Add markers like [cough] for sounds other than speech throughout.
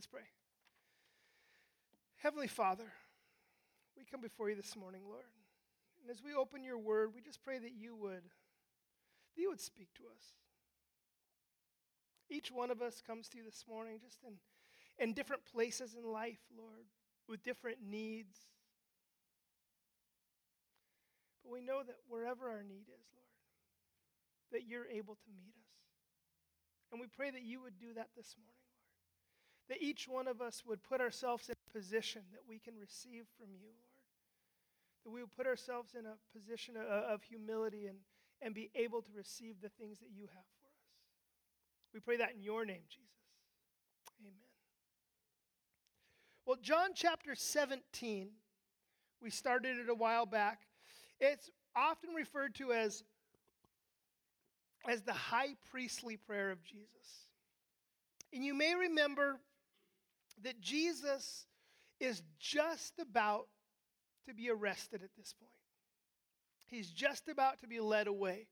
Let's pray. Heavenly Father, we come before you this morning, Lord. And as we open your word, we just pray that you would that you would speak to us. Each one of us comes to you this morning just in, in different places in life, Lord, with different needs. But we know that wherever our need is, Lord, that you're able to meet us. And we pray that you would do that this morning. That each one of us would put ourselves in a position that we can receive from you, Lord. That we would put ourselves in a position of, of humility and, and be able to receive the things that you have for us. We pray that in your name, Jesus. Amen. Well, John chapter 17, we started it a while back. It's often referred to as, as the high priestly prayer of Jesus. And you may remember that Jesus is just about to be arrested at this point. He's just about to be led away.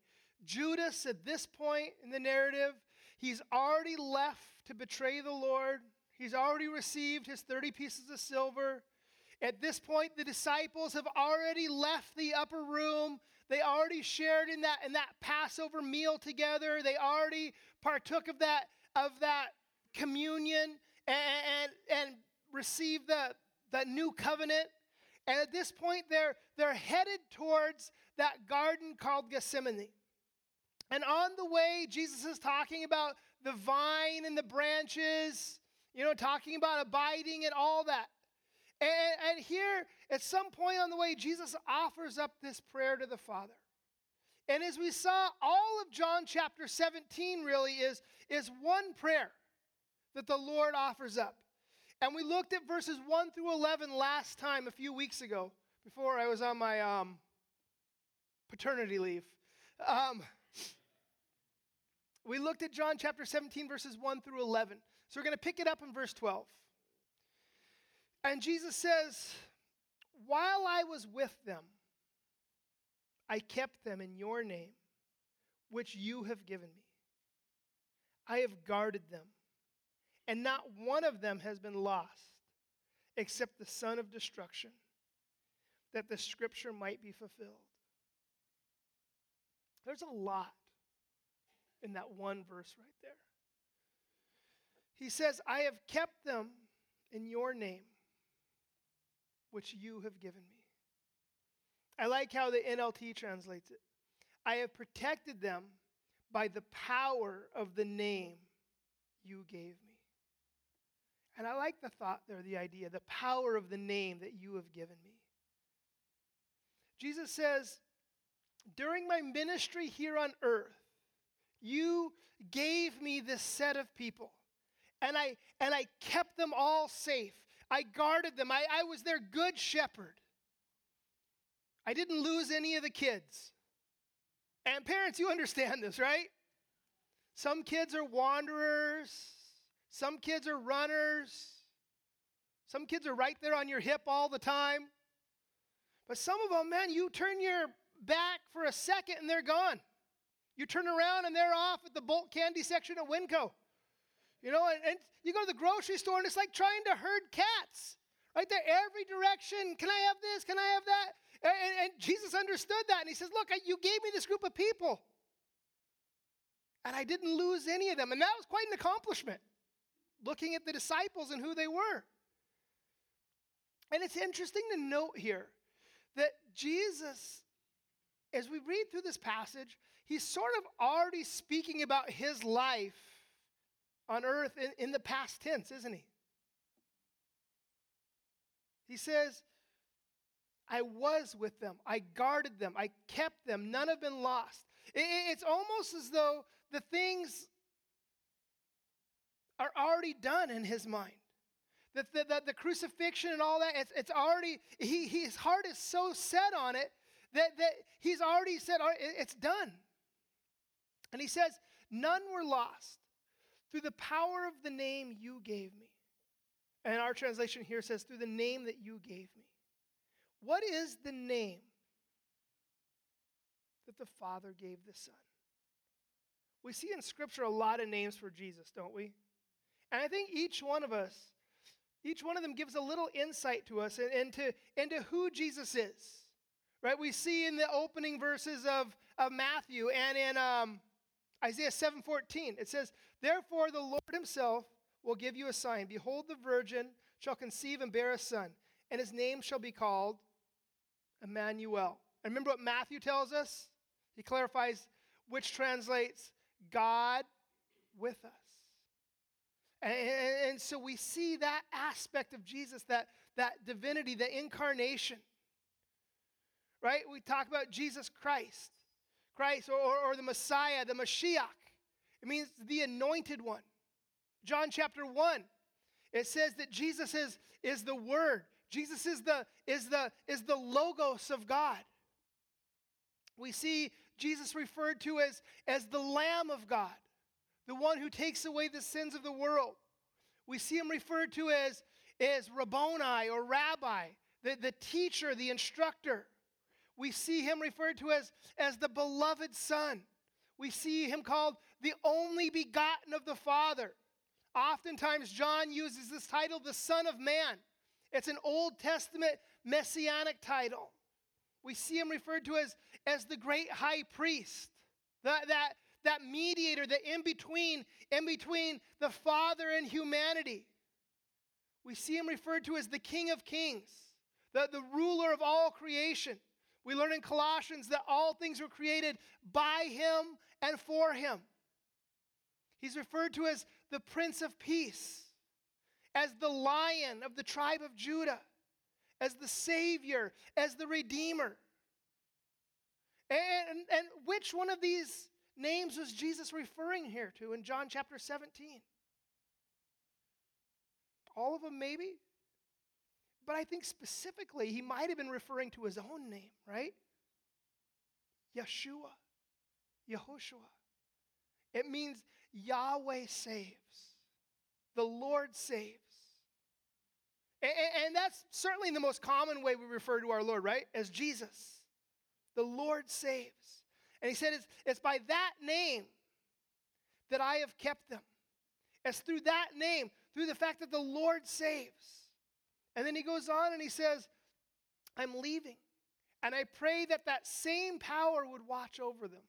Judas, at this point in the narrative, he's already left to betray the Lord. He's already received his 30 pieces of silver. At this point, the disciples have already left the upper room. They already shared in that, in that Passover meal together. They already partook of that, of that communion and, and, and received the, the new covenant. And at this point, they're, they're headed towards that garden called Gethsemane. And on the way, Jesus is talking about the vine and the branches, you know, talking about abiding and all that. And, and here, at some point on the way, Jesus offers up this prayer to the Father. And as we saw, all of John chapter 17 really is, is one prayer that the Lord offers up. And we looked at verses 1 through 11 last time, a few weeks ago, before I was on my um, paternity leave. Um, we looked at John chapter 17, verses 1 through 11. So we're going to pick it up in verse 12. And Jesus says, While I was with them, I kept them in your name, which you have given me. I have guarded them, and not one of them has been lost, except the son of destruction, that the scripture might be fulfilled. There's a lot in that one verse right there. He says, I have kept them in your name which you have given me. I like how the NLT translates it. I have protected them by the power of the name you gave me. And I like the thought there, the idea, the power of the name that you have given me. Jesus says, during my ministry here on earth, you gave me this set of people, and I, and I kept them all safe. I guarded them. I, I was their good shepherd. I didn't lose any of the kids. And parents, you understand this, right? Some kids are wanderers, some kids are runners, some kids are right there on your hip all the time. But some of them, man, you turn your back for a second and they're gone. You turn around and they're off at the Bolt candy section at Winco. You know, and, and you go to the grocery store and it's like trying to herd cats. Right there, every direction. Can I have this? Can I have that? And, and, and Jesus understood that. And he says, Look, you gave me this group of people. And I didn't lose any of them. And that was quite an accomplishment, looking at the disciples and who they were. And it's interesting to note here that Jesus, as we read through this passage, he's sort of already speaking about his life on earth in, in the past tense, isn't he? He says, I was with them. I guarded them. I kept them. None have been lost. It, it's almost as though the things are already done in his mind. That the, the, the, crucifixion and all that, it's, it's already, he, his heart is so set on it that, that he's already said, it's done. And he says, none were lost through the power of the name you gave me. And our translation here says, through the name that you gave me. What is the name that the Father gave the Son? We see in Scripture a lot of names for Jesus, don't we? And I think each one of us Each one of them gives a little insight to us into, into who Jesus is. Right? We see in the opening verses of, of Matthew and in um, Isaiah 7:14, it says, Therefore the Lord himself will give you a sign. Behold, the virgin shall conceive and bear a son, and his name shall be called Emmanuel. And remember what Matthew tells us? He clarifies which translates God with us. And, and, so we see that aspect of Jesus, that, that divinity, the incarnation. Right? We talk about Jesus Christ, Christ, or, or, or the Messiah, the Mashiach. It means the anointed one. John chapter 1, it says that Jesus is, is the Word. Jesus is the, is, the, is the Logos of God. We see Jesus referred to as, as the Lamb of God, the one who takes away the sins of the world. We see him referred to as, as Rabboni or Rabbi, the, the teacher, the instructor. We see him referred to as, as the beloved Son. We see him called the only begotten of the Father. Oftentimes, John uses this title, the Son of Man. It's an Old Testament messianic title. We see him referred to as, as the great high priest, that, that, that mediator, the in between, in between the Father and humanity. We see him referred to as the King of Kings, the, the ruler of all creation. We learn in Colossians that all things were created by him and for him. He's referred to as the Prince of Peace, as the Lion of the tribe of Judah, as the Savior, as the Redeemer. And, and which one of these names was Jesus referring here to in John chapter 17? All of them, maybe? But I think specifically he might have been referring to his own name, right? Yeshua, Yehoshua. It means Yahweh saves, the Lord saves. And, and, that's certainly the most common way we refer to our Lord, right? As Jesus. The Lord saves. And he said, it's, it's by that name that I have kept them. It's through that name, through the fact that the Lord saves. And then he goes on and he says, I'm leaving. And I pray that that same power would watch over them.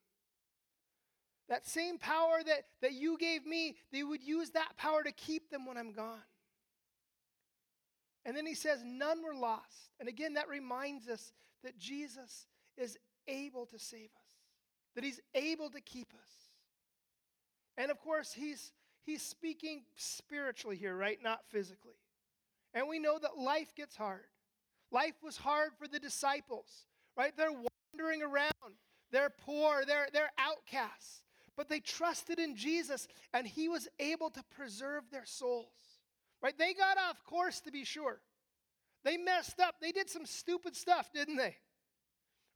That same power that, that you gave me, they would use that power to keep them when I'm gone. And then he says, None were lost. And again, that reminds us that Jesus is able to save us, that he's able to keep us. And of course, he's, he's speaking spiritually here, right? Not physically. And we know that life gets hard. Life was hard for the disciples, right? They're wandering around. They're poor. They're, they're outcasts but they trusted in Jesus and he was able to preserve their souls. Right? They got off course to be sure. They messed up. They did some stupid stuff, didn't they?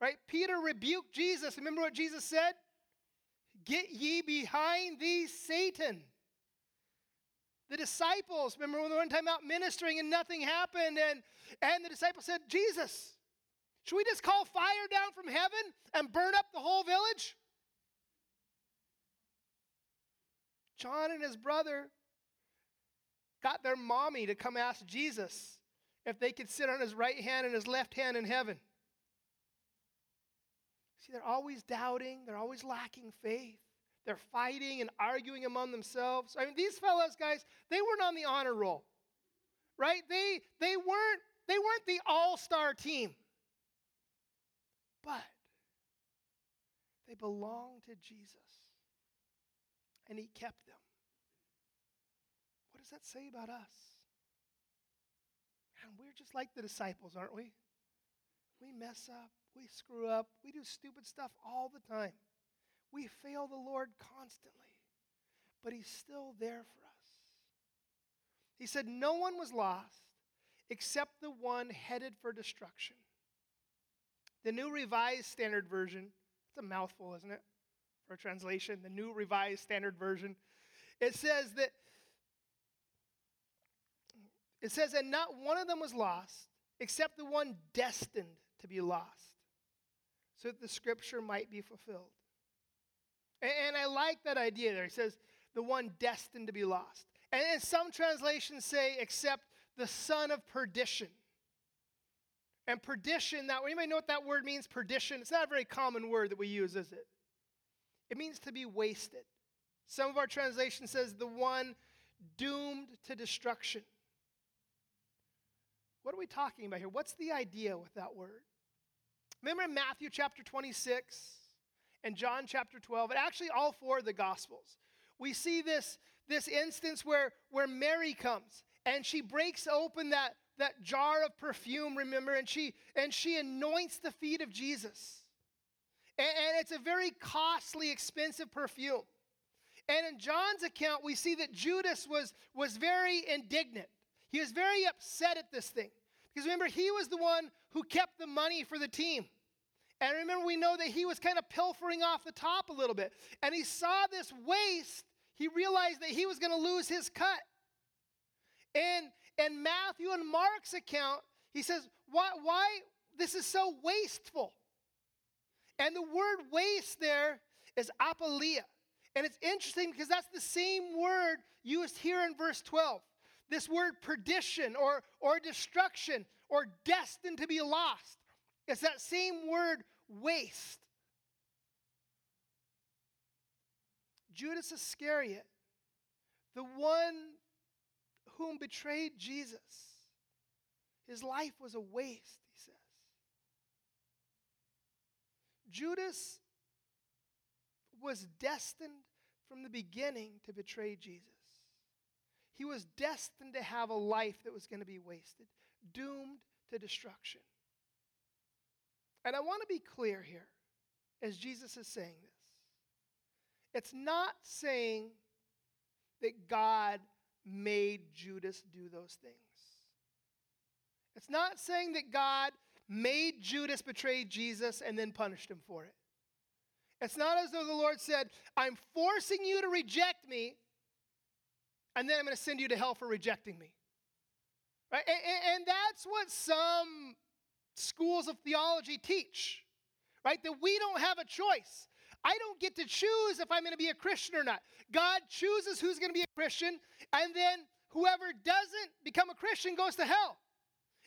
Right? Peter rebuked Jesus. Remember what Jesus said? Get ye behind thee, Satan. The disciples, remember when they were one time out ministering and nothing happened, and, and the disciples said, Jesus, should we just call fire down from heaven and burn up the whole village? John and his brother got their mommy to come ask Jesus if they could sit on his right hand and his left hand in heaven. See, they're always doubting, they're always lacking faith. They're fighting and arguing among themselves. I mean, these fellows, guys, they weren't on the honor roll. Right? They they weren't they weren't the all-star team. But they belonged to Jesus and he kept them. What does that say about us? And we're just like the disciples, aren't we? We mess up, we screw up, we do stupid stuff all the time. We fail the Lord constantly, but He's still there for us. He said, No one was lost except the one headed for destruction. The New Revised Standard Version, it's a mouthful, isn't it? for a translation, the New Revised Standard Version. It says that it says, and not one of them was lost, except the one destined to be lost, so that the scripture might be fulfilled. And, I like that idea there. He says, the one destined to be lost. And, and some translations say, except the son of perdition. And perdition, that anybody know what that word means? Perdition. It's not a very common word that we use, is it? It means to be wasted. Some of our translation says the one doomed to destruction. What are we talking about here? What's the idea with that word? Remember Matthew chapter 26 and John chapter 12, and actually all four of the Gospels, we see this, this instance where, where Mary comes and she breaks open that, that jar of perfume, remember, and she, and she anoints the feet of Jesus. And, and it's a very costly, expensive perfume. And in John's account, we see that Judas was, was very indignant. He was very upset at this thing. Because remember, he was the one who kept the money for the team. And remember, we know that he was kind of pilfering off the top a little bit. And he saw this waste. He realized that he was going to lose his cut. And in Matthew and Mark's account, he says, why, why this is so wasteful? And the word waste there is apoleia. And it's interesting because that's the same word used here in verse 12. This word perdition or, or destruction or destined to be lost. It's that same word waste. Judas Iscariot, the one whom betrayed Jesus, his life was a waste, he says. Judas was destined from the beginning to betray Jesus. He was destined to have a life that was going to be wasted, doomed to destruction. And I want to be clear here as Jesus is saying this. It's not saying that God made Judas do those things. It's not saying that God made Judas betray Jesus and then punished him for it. It's not as though the Lord said, I'm forcing you to reject me, and then I'm going to send you to hell for rejecting me. Right? And, and, that's what some schools of theology teach, right? That we don't have a choice. I don't get to choose if I'm going to be a Christian or not. God chooses who's going to be a Christian, and then whoever doesn't become a Christian goes to hell.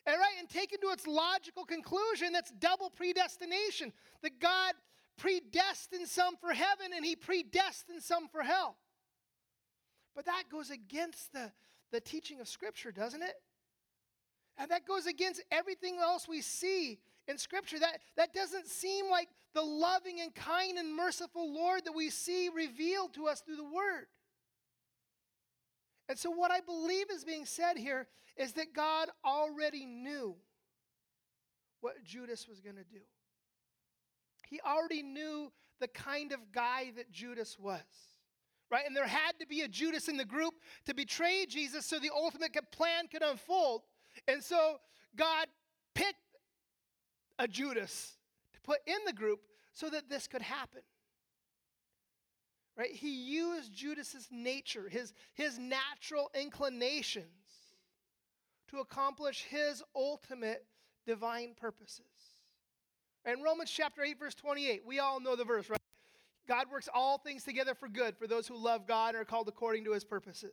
And right, and taken to its logical conclusion, that's double predestination. That God predestined some for heaven and he predestined some for hell. But that goes against the, the teaching of Scripture, doesn't it? And that goes against everything else we see in Scripture. That, that doesn't seem like the loving and kind and merciful Lord that we see revealed to us through the Word. And so, what I believe is being said here is that God already knew what Judas was going to do. He already knew the kind of guy that Judas was. Right? And there had to be a Judas in the group to betray Jesus so the ultimate plan could unfold. And so God picked a Judas to put in the group so that this could happen. Right? He used Judas's nature, his, his natural inclinations to accomplish his ultimate divine purposes. In Romans chapter 8, verse 28, we all know the verse, right? God works all things together for good for those who love God and are called according to his purposes.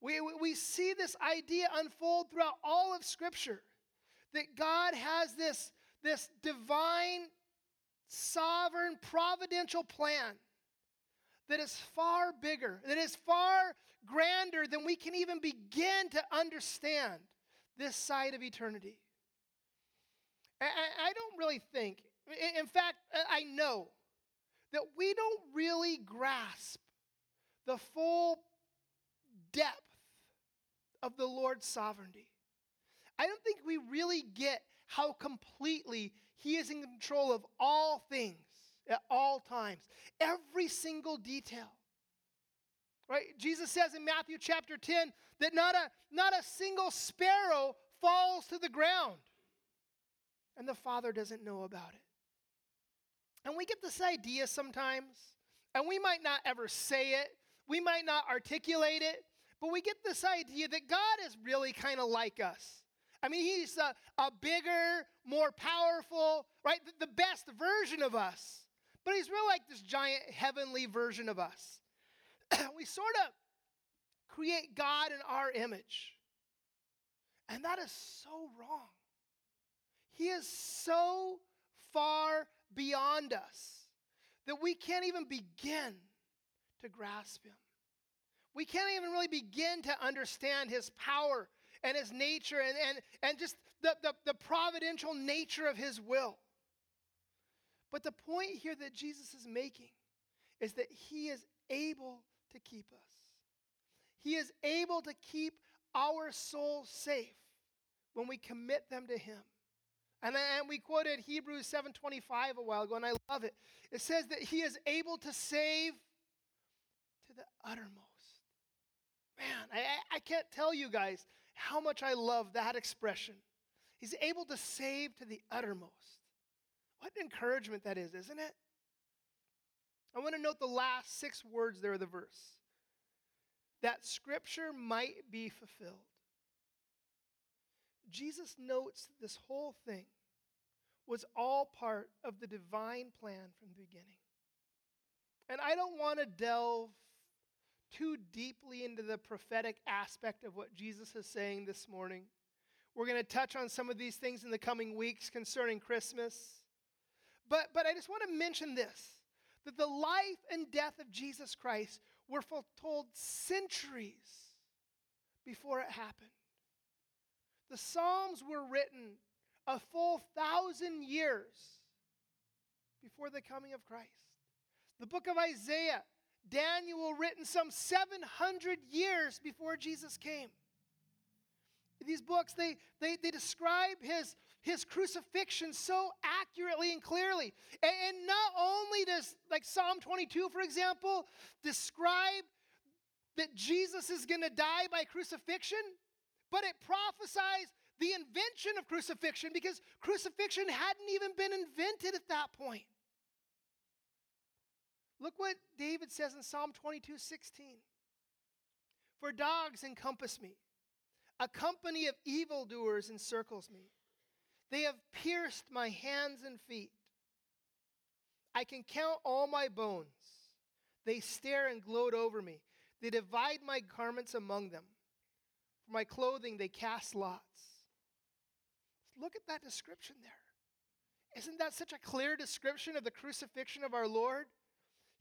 We, we see this idea unfold throughout all of Scripture that God has this, this divine, sovereign, providential plan that is far bigger, that is far grander than we can even begin to understand this side of eternity. I, I don't really think, in fact, I know that we don't really grasp the full depth of the Lord's sovereignty. I don't think we really get how completely He is in control of all things at all times, every single detail. Right? Jesus says in Matthew chapter 10 that not a, not a single sparrow falls to the ground and the Father doesn't know about it. And we get this idea sometimes, and we might not ever say it, we might not articulate it, but we get this idea that God is really kind of like us. I mean, He's a, a bigger, more powerful, right? The, the best version of us. But He's really like this giant heavenly version of us. [clears throat] we sort of create God in our image. And that is so wrong. He is so far beyond us that we can't even begin to grasp him. We can't even really begin to understand his power and his nature and, and, and just the, the, the providential nature of his will. But the point here that Jesus is making is that he is able to keep us. He is able to keep our souls safe when we commit them to him. And, and we quoted Hebrews 7:25 a while ago, and I love it. It says that he is able to save to the uttermost. Man, I, I can't tell you guys how much I love that expression. He's able to save to the uttermost. What encouragement that is, isn't it? I want to note the last six words there of the verse that scripture might be fulfilled. Jesus notes this whole thing was all part of the divine plan from the beginning. And I don't want to delve too deeply into the prophetic aspect of what Jesus is saying this morning. We're going to touch on some of these things in the coming weeks concerning Christmas. But, but I just want to mention this that the life and death of Jesus Christ were foretold centuries before it happened. The Psalms were written a full thousand years before the coming of Christ. The book of Isaiah, Daniel written some 700 years before Jesus came. These books, they, they, they describe his, his crucifixion so accurately and clearly. And, and not only does, like Psalm 22, for example, describe that Jesus is going to die by crucifixion, but it prophesies the invention of crucifixion because crucifixion hadn't even been invented at that point. Look what David says in Psalm 22 16. For dogs encompass me, a company of evildoers encircles me. They have pierced my hands and feet. I can count all my bones. They stare and gloat over me. They divide my garments among them. For my clothing, they cast lots. Look at that description there. Isn't that such a clear description of the crucifixion of our Lord?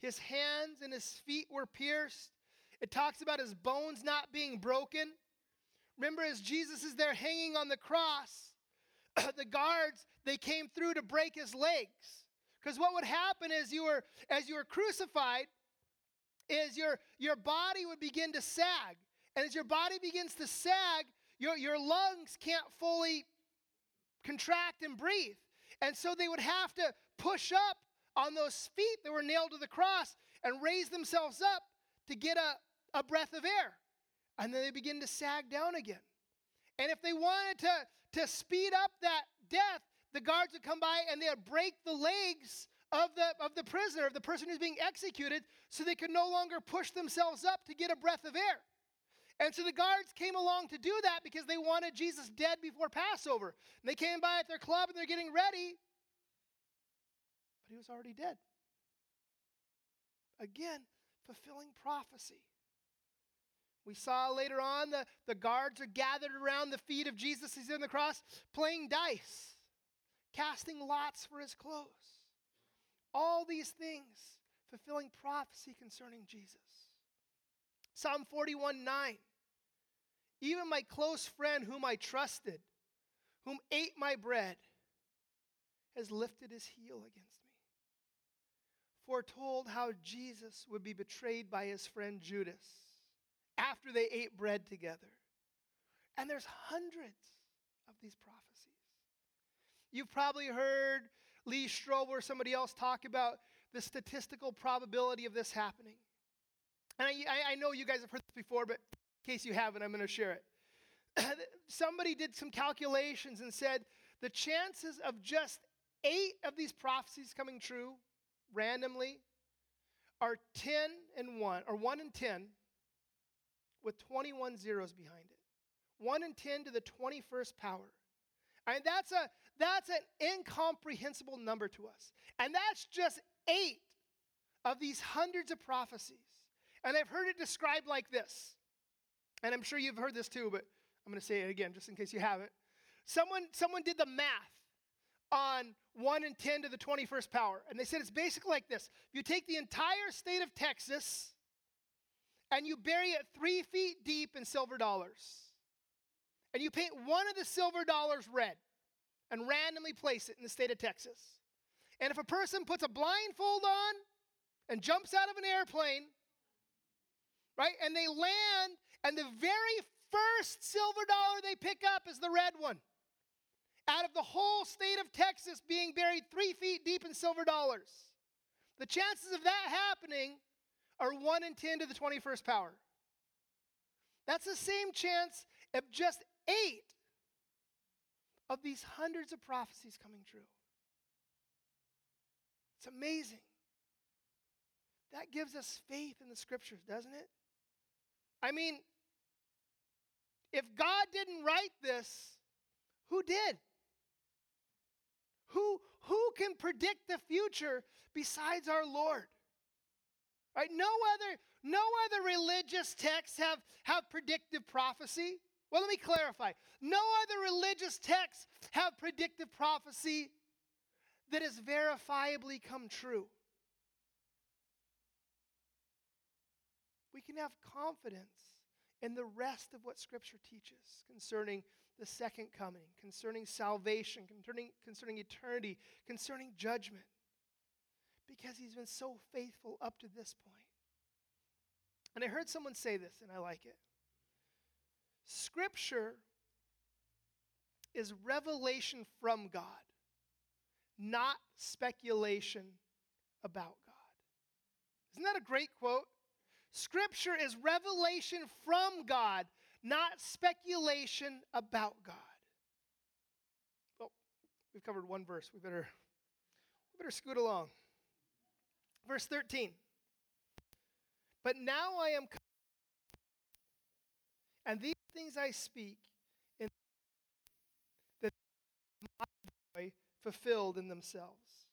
His hands and his feet were pierced. It talks about his bones not being broken. Remember, as Jesus is there hanging on the cross, [clears throat] the guards they came through to break his legs. Because what would happen is you were as you were crucified, is your your body would begin to sag. And as your body begins to sag, your, your lungs can't fully contract and breathe. And so they would have to push up on those feet that were nailed to the cross and raise themselves up to get a, a breath of air. And then they begin to sag down again. And if they wanted to, to speed up that death, the guards would come by and they would break the legs of the, of the prisoner, of the person who's being executed, so they could no longer push themselves up to get a breath of air. And so the guards came along to do that because they wanted Jesus dead before Passover. And they came by at their club and they're getting ready, but he was already dead. Again, fulfilling prophecy. We saw later on the, the guards are gathered around the feet of Jesus. He's in the cross playing dice, casting lots for his clothes. All these things fulfilling prophecy concerning Jesus. Psalm 41 9. Even my close friend, whom I trusted, whom ate my bread, has lifted his heel against me. Foretold how Jesus would be betrayed by his friend Judas after they ate bread together. And there's hundreds of these prophecies. You've probably heard Lee Strobel or somebody else talk about the statistical probability of this happening. And I, I, know you guys have heard this before, but in case you haven't, I'm going to share it. [coughs] Somebody did some calculations and said the chances of just eight of these prophecies coming true randomly are 10 and 1, or 1 and 10, with 21 zeros behind it. 1 and 10 to the 21st power. Mean, that's, a, that's an incomprehensible number to us. And that's just eight of these hundreds of prophecies. And I've heard it described like this and I'm sure you've heard this too, but I'm going to say it again just in case you haven't. Someone, someone did the math on 1 and 10 to the 21st power. And they said it's basically like this you take the entire state of Texas and you bury it three feet deep in silver dollars. And you paint one of the silver dollars red and randomly place it in the state of Texas. And if a person puts a blindfold on and jumps out of an airplane, right, and they land, and the very first silver dollar they pick up is the red one. Out of the whole state of Texas being buried three feet deep in silver dollars, the chances of that happening are 1 in 10 to the 21st power. That's the same chance of just eight of these hundreds of prophecies coming true. It's amazing. That gives us faith in the scriptures, doesn't it? I mean, if God didn't write this, who did? Who, who can predict the future besides our Lord? Right? No other, no other religious texts have, have predictive prophecy. Well, let me clarify. No other religious texts have predictive prophecy that has verifiably come true. We can have confidence in the rest of what Scripture teaches concerning the second coming, concerning salvation, concerning, concerning eternity, concerning judgment, because He's been so faithful up to this point. And I heard someone say this, and I like it. Scripture is revelation from God, not speculation about God. Isn't that a great quote? Scripture is revelation from God, not speculation about God. Well, we've covered one verse. We better, we better scoot along. Verse 13. But now I am come, and these things I speak in that my joy fulfilled in themselves.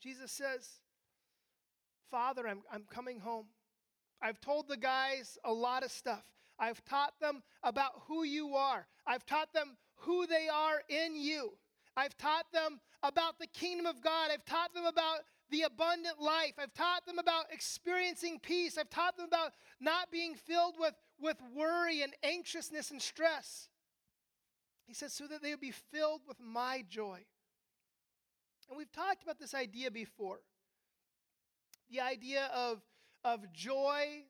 Jesus says, Father, I'm, I'm coming home. I've told the guys a lot of stuff. I've taught them about who you are. I've taught them who they are in you. I've taught them about the kingdom of God. I've taught them about the abundant life. I've taught them about experiencing peace. I've taught them about not being filled with, with worry and anxiousness and stress. He says, so that they would be filled with my joy. And we've talked about this idea before the idea of, of joy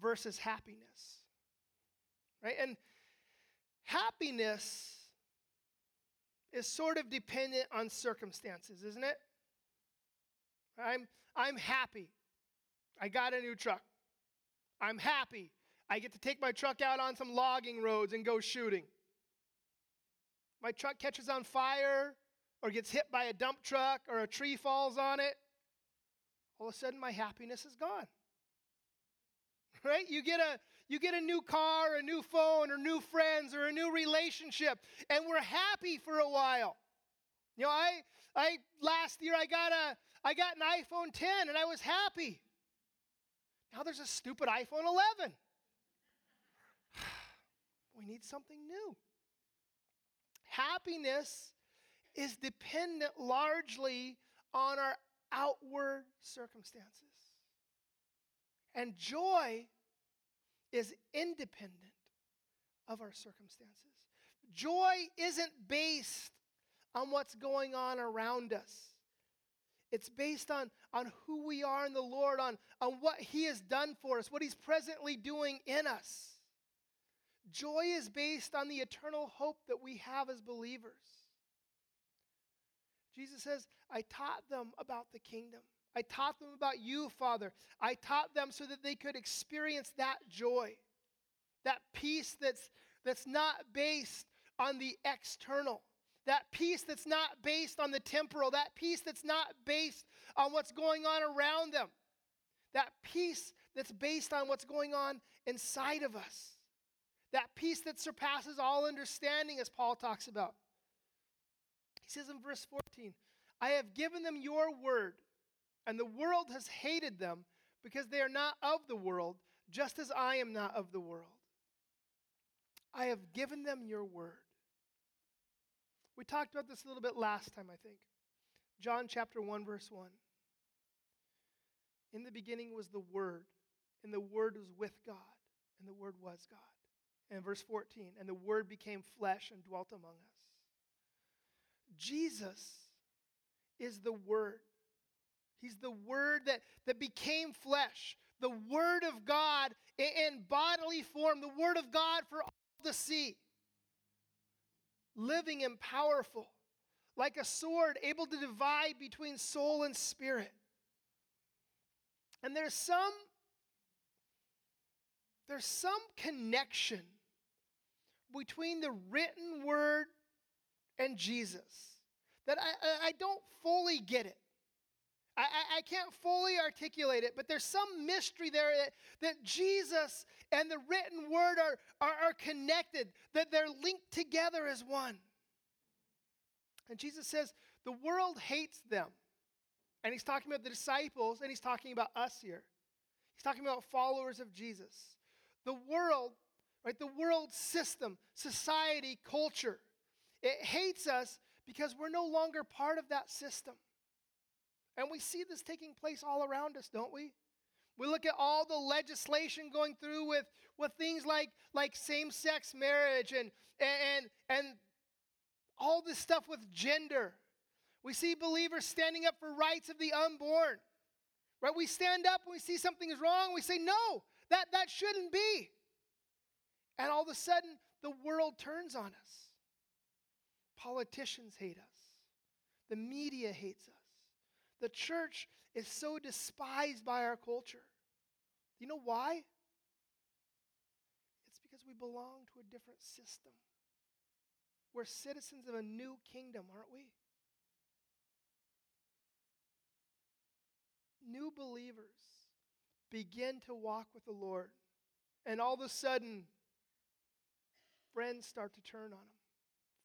versus happiness. Right? And happiness is sort of dependent on circumstances, isn't it? I'm, I'm happy. I got a new truck. I'm happy. I get to take my truck out on some logging roads and go shooting. My truck catches on fire or gets hit by a dump truck or a tree falls on it. All of a sudden, my happiness is gone. Right? You get a you get a new car, a new phone, or new friends, or a new relationship, and we're happy for a while. You know, I I last year I got a I got an iPhone 10 and I was happy. Now there's a stupid iPhone 11. [sighs] we need something new. Happiness is dependent largely on our outward circumstances. And joy is independent of our circumstances. Joy isn't based on what's going on around us. It's based on, on who we are in the Lord, on, on what He has done for us, what He's presently doing in us. Joy is based on the eternal hope that we have as believers. Jesus says, I taught them about the kingdom. I taught them about you, Father. I taught them so that they could experience that joy, that peace that's, that's not based on the external, that peace that's not based on the temporal, that peace that's not based on what's going on around them, that peace that's based on what's going on inside of us, that peace that surpasses all understanding, as Paul talks about. He says in verse 14, I have given them your word, and the world has hated them because they are not of the world, just as I am not of the world. I have given them your word. We talked about this a little bit last time, I think. John chapter 1, verse 1. In the beginning was the Word, and the Word was with God, and the Word was God. And verse 14, and the Word became flesh and dwelt among us. Jesus is the Word. He's the Word that, that became flesh, the Word of God in, bodily form, the Word of God for all to see, living and powerful, like a sword able to divide between soul and spirit. And there's some there's some connection between the written word and Jesus that I, I don't fully get it. I, I, can't fully articulate it, but there's some mystery there that, that Jesus and the written word are, are, are connected, that they're linked together as one. And Jesus says, the world hates them. And he's talking about the disciples, and he's talking about us here. He's talking about followers of Jesus. The world, right, the world system, society, culture, it hates us because we're no longer part of that system. And we see this taking place all around us, don't we? We look at all the legislation going through with, with things like, like same-sex marriage and, and, and all this stuff with gender. We see believers standing up for rights of the unborn. Right? We stand up when we see something is wrong. We say, no, that, that shouldn't be. And all of a sudden, the world turns on us. Politicians hate us. The media hates us. The church is so despised by our culture. You know why? It's because we belong to a different system. We're citizens of a new kingdom, aren't we? New believers begin to walk with the Lord, and all of a sudden, friends start to turn on them.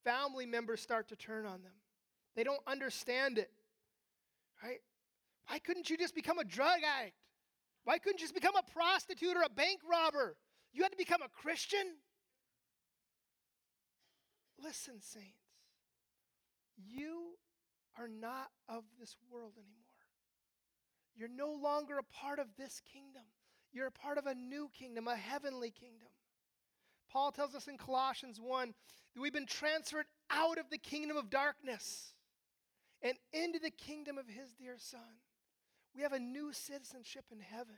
Family members start to turn on them. They don't understand it. Right? Why couldn't you just become a drug addict? Why couldn't you just become a prostitute or a bank robber? You had to become a Christian? Listen, saints, you are not of this world anymore. You're no longer a part of this kingdom. You're a part of a new kingdom, a heavenly kingdom. Paul tells us in Colossians 1 that we've been transferred out of the kingdom of darkness and into the kingdom of his dear Son. We have a new citizenship in heaven.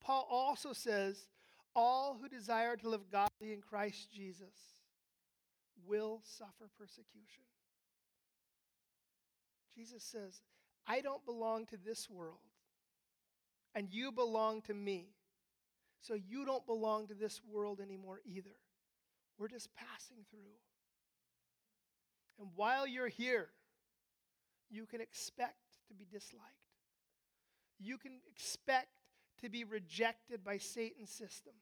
Paul also says, All who desire to live godly in Christ Jesus will suffer persecution. Jesus says, I don't belong to this world, and you belong to me. So you don't belong to this world anymore either. We're just passing through. And while you're here, you can expect to be disliked. You can expect to be rejected by Satan's system.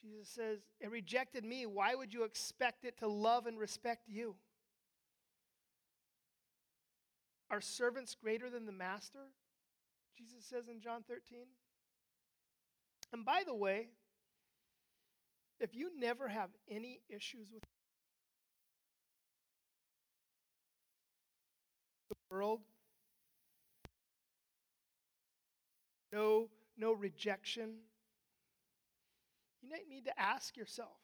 Jesus says, It rejected me. Why would you expect it to love and respect you? Are servants greater than the master? Jesus says in John 13. And by the way, if you never have any issues with the world, no, no rejection, you might need to ask yourself,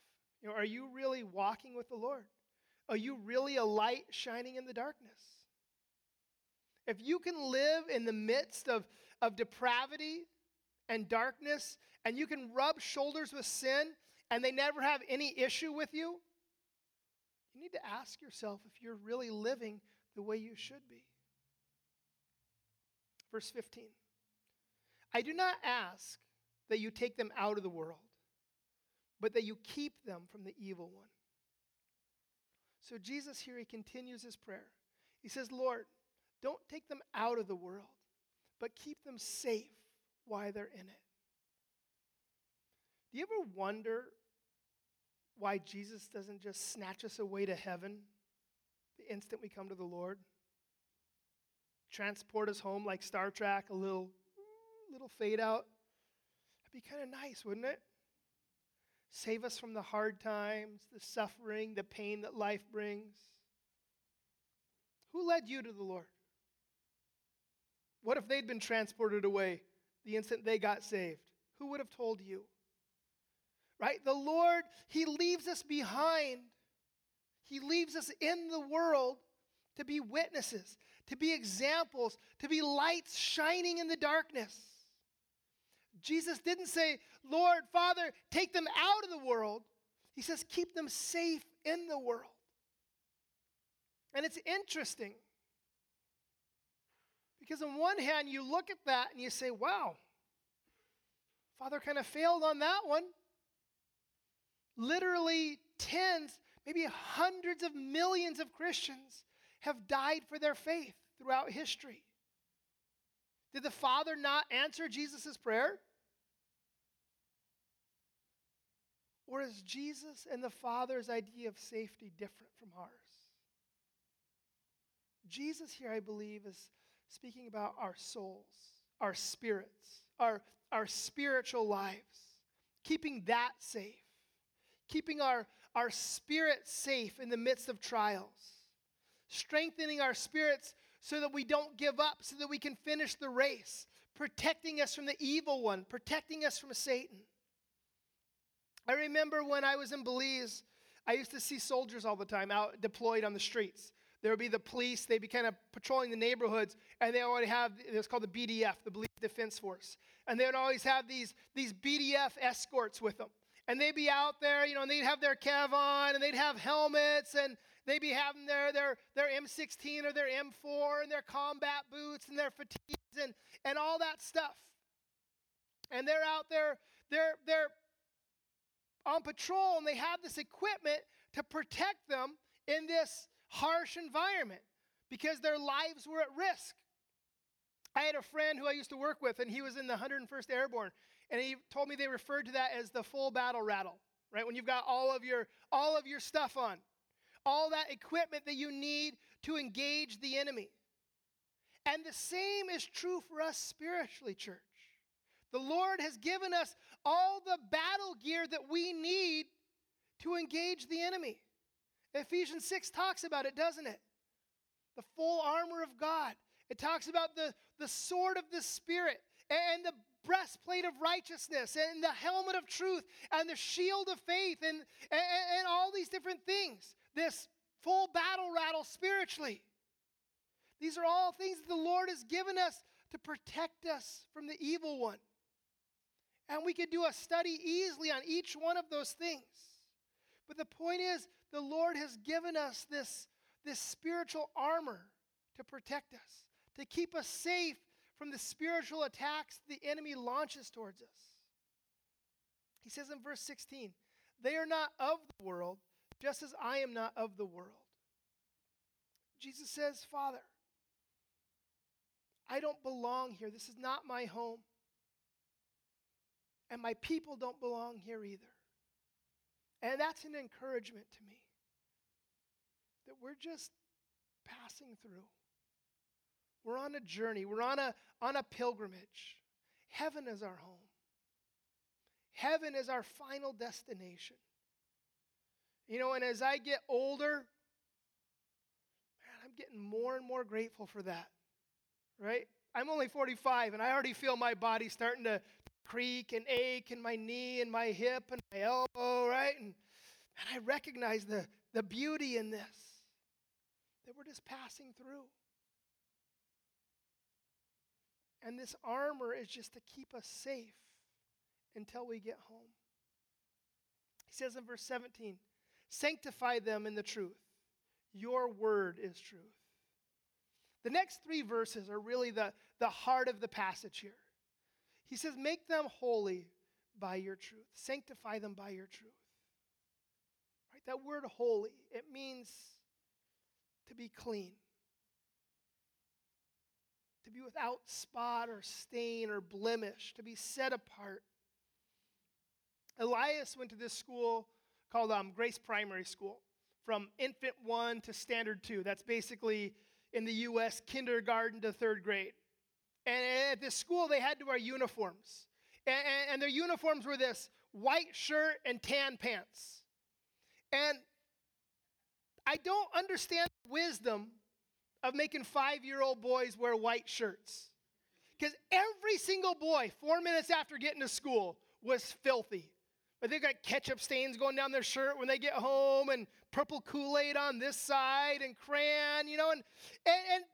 you know, are you really walking with the Lord? Are you really a light shining in the darkness? If you can live in the midst of, of depravity and darkness, and you can rub shoulders with sin, and they never have any issue with you, you need to ask yourself if you're really living the way you should be. Verse 15 I do not ask that you take them out of the world, but that you keep them from the evil one. So, Jesus here, he continues his prayer. He says, Lord, don't take them out of the world, but keep them safe while they're in it. Do you ever wonder why Jesus doesn't just snatch us away to heaven the instant we come to the Lord? Transport us home like Star Trek, a little, little fade out. That'd be kind of nice, wouldn't it? Save us from the hard times, the suffering, the pain that life brings. Who led you to the Lord? What if they'd been transported away the instant they got saved? Who would have told you? Right? The Lord, He leaves us behind. He leaves us in the world to be witnesses, to be examples, to be lights shining in the darkness. Jesus didn't say, Lord, Father, take them out of the world. He says, keep them safe in the world. And it's interesting because, on one hand, you look at that and you say, wow, Father kind of failed on that one. Literally, tens, maybe hundreds of millions of Christians have died for their faith throughout history. Did the Father not answer Jesus' prayer? Or is Jesus and the Father's idea of safety different from ours? Jesus here, I believe, is speaking about our souls, our spirits, our, our spiritual lives, keeping that safe, keeping our, our spirit safe in the midst of trials, strengthening our spirits so that we don't give up, so that we can finish the race, protecting us from the evil one, protecting us from Satan. I remember when I was in Belize, I used to see soldiers all the time out deployed on the streets. There would be the police, they'd be kind of patrolling the neighborhoods, and they already have, it's called the BDF, the Belize Defense Force. And they would always have these, these BDF escorts with them. And they'd be out there, you know, and they'd have their Kev on, and they'd have helmets, and they'd be having their, their, their M16 or their M4, and their combat boots, and their fatigues, and, and all that stuff. And they're out there, they're, they're on patrol and they have this equipment to protect them in this harsh environment because their lives were at risk. I had a friend who I used to work with, and he was in the 101st Airborne, and he told me they referred to that as the full battle rattle, right? When you've got all of your all of your stuff on, all that equipment that you need to engage the enemy. And the same is true for us spiritually, church. The Lord has given us all the battle gear that we need to engage the enemy. Ephesians 6 talks about it, doesn't it? The full armor of God. It talks about the, the sword of the Spirit and the breastplate of righteousness and the helmet of truth and the shield of faith and, and, and all these different things. This full battle rattle spiritually. These are all things that the Lord has given us to protect us from the evil one. And we could do a study easily on each one of those things. But the point is, the Lord has given us this, this spiritual armor to protect us, to keep us safe from the spiritual attacks the enemy launches towards us. He says in verse 16, They are not of the world, just as I am not of the world. Jesus says, Father, I don't belong here. This is not my home and my people don't belong here either. And that's an encouragement to me that we're just passing through. We're on a journey, we're on a, on a pilgrimage. Heaven is our home, heaven is our final destination. You know, and as I get older, man, I'm getting more and more grateful for that, right? I'm only 45 and I already feel my body starting to, creak and ache in my knee and my hip and my elbow, right? And, and I recognize the, the beauty in this that we're just passing through. And this armor is just to keep us safe until we get home. He says in verse 17, Sanctify them in the truth. Your word is truth. The next three verses are really the, the heart of the passage here. He says, Make them holy by your truth, sanctify them by your truth. Right? That word holy, it means to be clean, to be without spot or stain or blemish, to be set apart. Elias went to this school called um, Grace Primary School from infant one to standard two. That's basically in the U.S., kindergarten to third grade. And at this school, they had to wear uniforms. And, and, their uniforms were this white shirt and tan pants. And I don't understand wisdom of making five year old boys wear white shirts. Because every single boy, four minutes after getting to school, was filthy. But they got ketchup stains going down their shirt when they get home, and purple Kool Aid on this side, and crayon, you know, and, and, and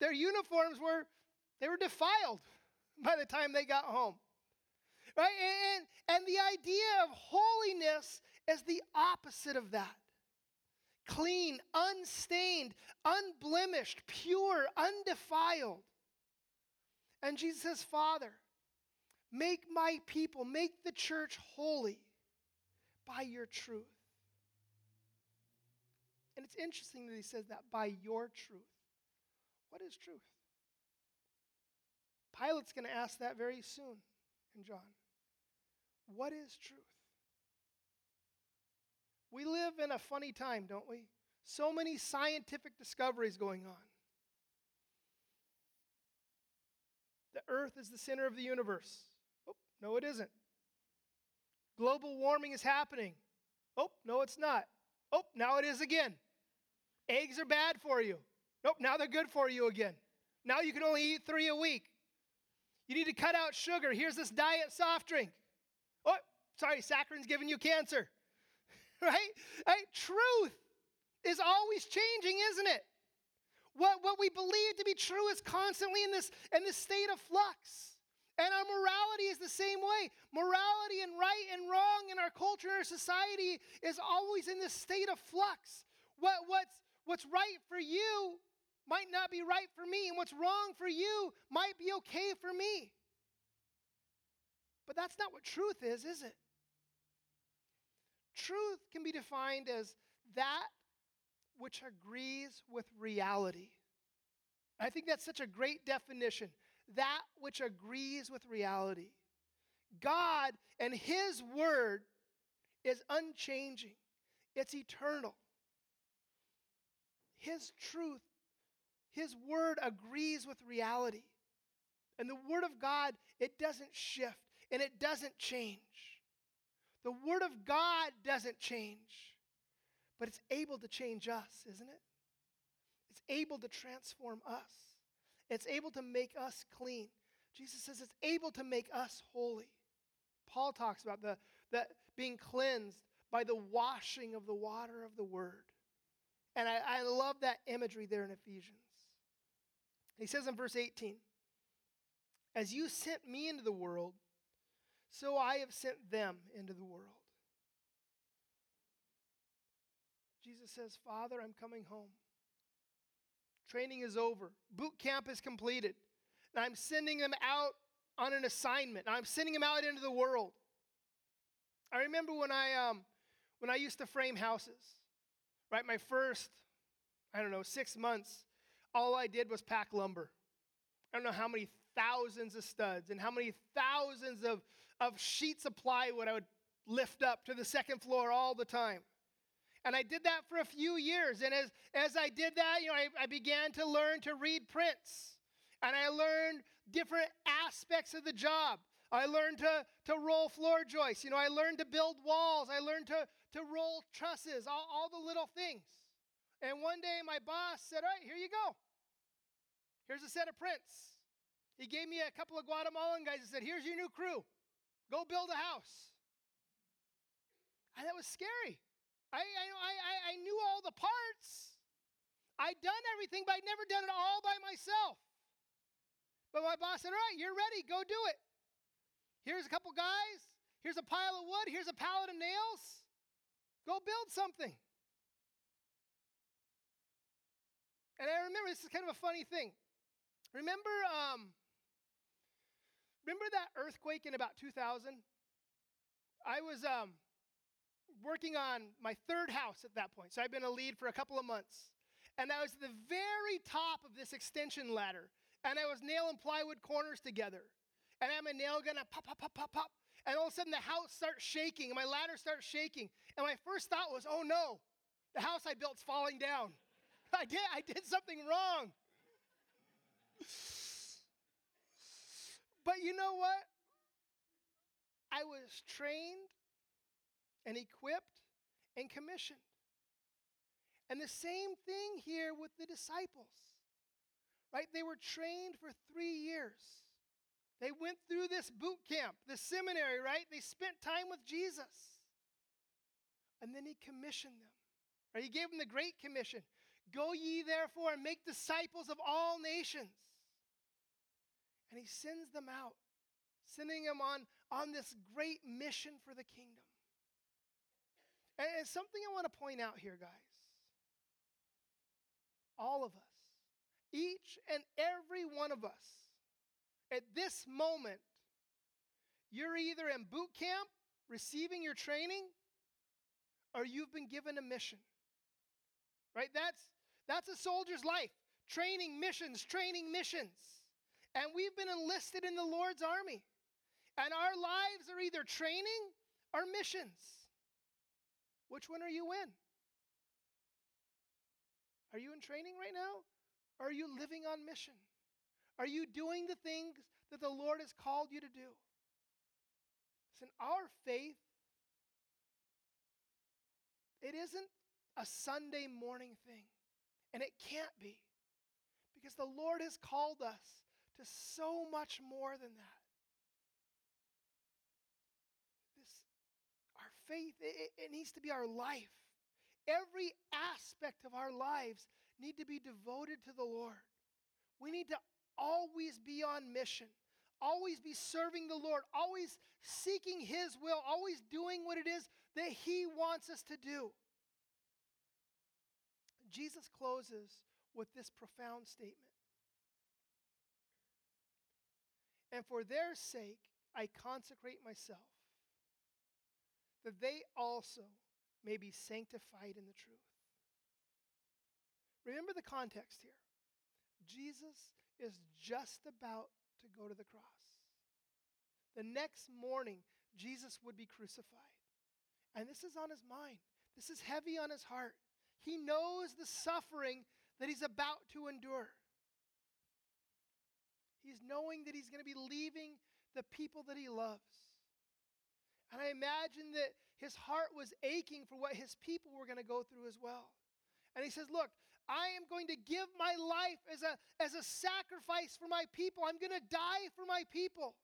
their uniforms were they were defiled [laughs] by the time they got home. Right? And, and the idea of holiness is the opposite of that clean, unstained, unblemished, pure, undefiled. And Jesus says, Father, make my people, make the church holy by your truth. And it's interesting that he says that by your truth. What is truth? Pilate's going to ask that very soon in John. What is truth? We live in a funny time, don't we? So many scientific discoveries going on. The earth is the center of the universe. Oh, no, it isn't. Global warming is happening. Oh, no, it's not. Oh, now it is again. Eggs are bad for you. Nope, now they're good for you again. Now you can only eat three a week. You need to cut out sugar. Here's this diet soft drink. Oh, sorry, saccharin's giving you cancer. [laughs] right? right? Truth is always changing, isn't it? What, what we believe to be true is constantly in this, in this state of flux. And our morality is the same way. Morality and right and wrong in our culture and our society is always in this state of flux. What, what's, what's right for you might not be right for me, and what's wrong for you might be okay for me. But that's not what truth is, is it? Truth can be defined as that which agrees with reality. I think that's such a great definition. That which agrees with reality. God and His Word is unchanging, it's eternal. His truth, His Word agrees with reality. And the Word of God, it doesn't shift and it doesn't change. The Word of God doesn't change, but it's able to change us, isn't it? It's able to transform us, it's able to make us clean. Jesus says it's able to make us holy. Paul talks about the, the being cleansed by the washing of the water of the Word. And I, I love that imagery there in Ephesians. He says in verse 18, As you sent me into the world, so I have sent them into the world. Jesus says, Father, I'm coming home. Training is over, boot camp is completed. And I'm sending them out on an assignment. I'm sending them out into the world. I remember when I, um, when I used to frame houses, right? My first, I don't know, six months, all I did was pack lumber. I don't know how many thousands of studs and how many thousands of, of sheets of plywood I would lift up to the second floor all the time. And I did that for a few years. And as, as I did that, you know, I, I began to learn to read prints. And I learned different aspects of the job. I learned to, to roll floor joists. You know, I learned to build walls. I learned to, to roll trusses, all, all the little things. And one day my boss said, All right, here you go. Here's a set of prints. He gave me a couple of Guatemalan guys and said, Here's your new crew. Go build a house. And that was scary. I, I, I, I knew all the parts. I'd done everything, but I'd never done it all by myself. But my boss said, All right, you're ready. Go do it. Here's a couple guys. Here's a pile of wood. Here's a pallet of nails. Go build something. And I remember this is kind of a funny thing. Remember, um, remember that earthquake in about 2000? I was um, working on my third house at that point. So I'd been a lead for a couple of months. And I was at the very top of this extension ladder. And I was nailing plywood corners together. And I am a nail gun, and pop, pop, pop, pop, pop. And all of a sudden the house starts shaking, and my ladder starts shaking. And my first thought was, oh no, the house I built's falling down. [laughs] I did, I did something wrong. But you know what? I was trained and equipped and commissioned. And the same thing here with the disciples, right? They were trained for three years. They went through this boot camp, the seminary, right? They spent time with Jesus. And then he commissioned them, right? He gave them the Great Commission Go ye therefore and make disciples of all nations. And he sends them out, sending them on, on this great mission for the kingdom. And something I want to point out here, guys. All of us, each and every one of us, at this moment, you're either in boot camp receiving your training or you've been given a mission. Right? That's that's a soldier's life. Training missions, training missions. And we've been enlisted in the Lord's army. And our lives are either training or missions. Which one are you in? Are you in training right now? Or are you living on mission? Are you doing the things that the Lord has called you to do? Listen, our faith, it isn't a Sunday morning thing. And it can't be. Because the Lord has called us to so much more than that. This, our faith, it, it needs to be our life. Every aspect of our lives need to be devoted to the Lord. We need to always be on mission, always be serving the Lord, always seeking His will, always doing what it is that He wants us to do. Jesus closes with this profound statement. And for their sake, I consecrate myself, that they also may be sanctified in the truth. Remember the context here. Jesus is just about to go to the cross. The next morning, Jesus would be crucified. And this is on his mind, this is heavy on his heart. He knows the suffering that he's about to endure. He's knowing that he's going to be leaving the people that he loves. And I imagine that his heart was aching for what his people were going to go through as well. And he says, Look, I am going to give my life as a, as a sacrifice for my people. I'm going to die for my people.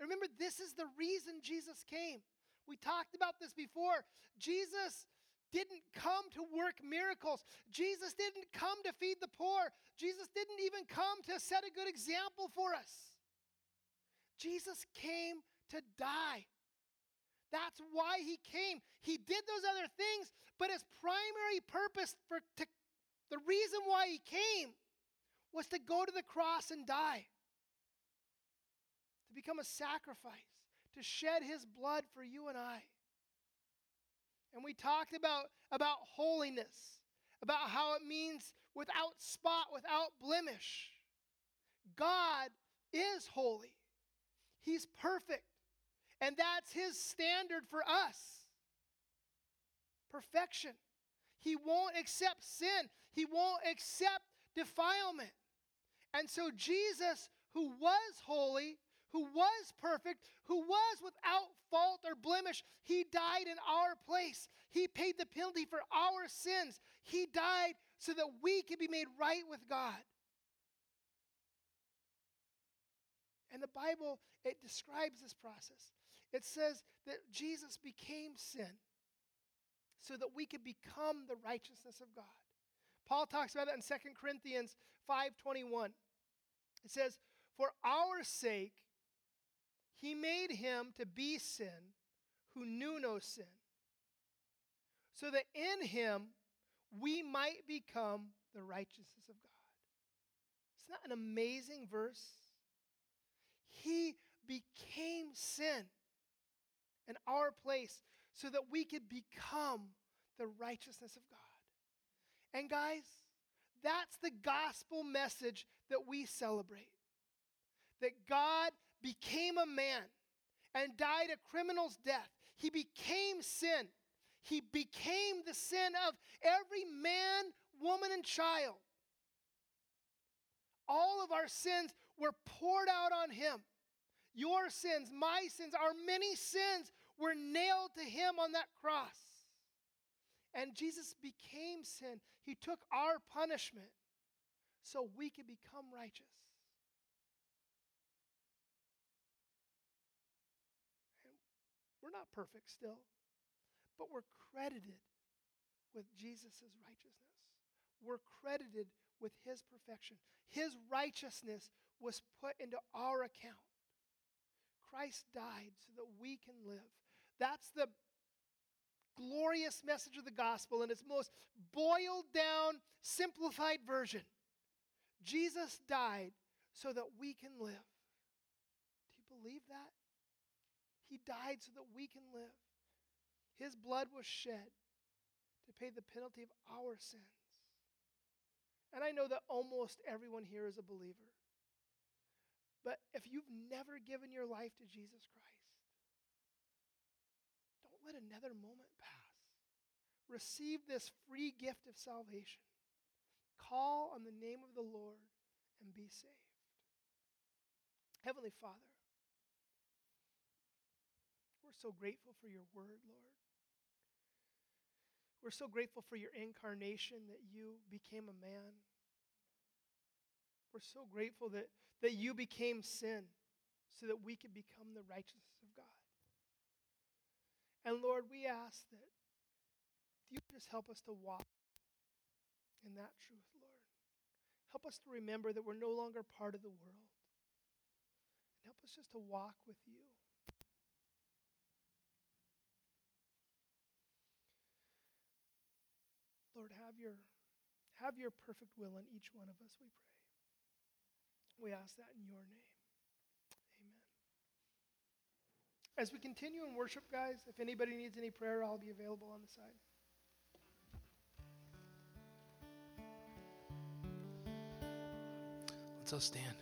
And remember, this is the reason Jesus came. We talked about this before. Jesus didn't come to work miracles. Jesus didn't come to feed the poor. Jesus didn't even come to set a good example for us. Jesus came to die. That's why he came. He did those other things, but his primary purpose for to, the reason why he came was to go to the cross and die. To become a sacrifice, to shed his blood for you and I. And we talked about, about holiness, about how it means without spot, without blemish. God is holy, He's perfect. And that's His standard for us perfection. He won't accept sin, He won't accept defilement. And so, Jesus, who was holy, who was perfect, who was without fault or blemish. He died in our place. He paid the penalty for our sins. He died so that we could be made right with God. And the Bible, it describes this process. It says that Jesus became sin so that we could become the righteousness of God. Paul talks about that in 2 Corinthians 5:21. It says, "For our sake he made him to be sin who knew no sin, so that in him we might become the righteousness of God. Isn't that an amazing verse? He became sin in our place so that we could become the righteousness of God. And guys, that's the gospel message that we celebrate. That God became a man and died a criminal's death. He became sin. He became the sin of every man, woman, and child. All of our sins were poured out on him. Your sins, my sins, our many sins were nailed to him on that cross. And Jesus became sin. He took our punishment so we could become righteous. And we're not perfect still, but we're credited with Jesus' righteousness. We're credited with his perfection. His righteousness was put into our account. Christ died so that we can live. That's the glorious message of the gospel in its most boiled down, simplified version. Jesus died so that we can live. Do you believe that? He died so that we can live. His blood was shed to pay the penalty of our sins. And I know that almost everyone here is a believer. But if you've never given your life to Jesus Christ, don't let another moment pass. Receive this free gift of salvation. Call on the name of the Lord and be saved. Heavenly Father, we're so grateful for your word, Lord. We're so grateful for your incarnation that you became a man. We're so grateful that, that you became sin so that we could become the righteousness of God. And Lord, we ask that you just help us to walk in that truth, Lord. Help us to remember that we're no longer part of the world. And help us just to walk with you. Lord, have your, have your perfect will in each one of us, we pray. We ask that in your name. Amen. As we continue in worship, guys, if anybody needs any prayer, I'll be available on the side. Let's all stand.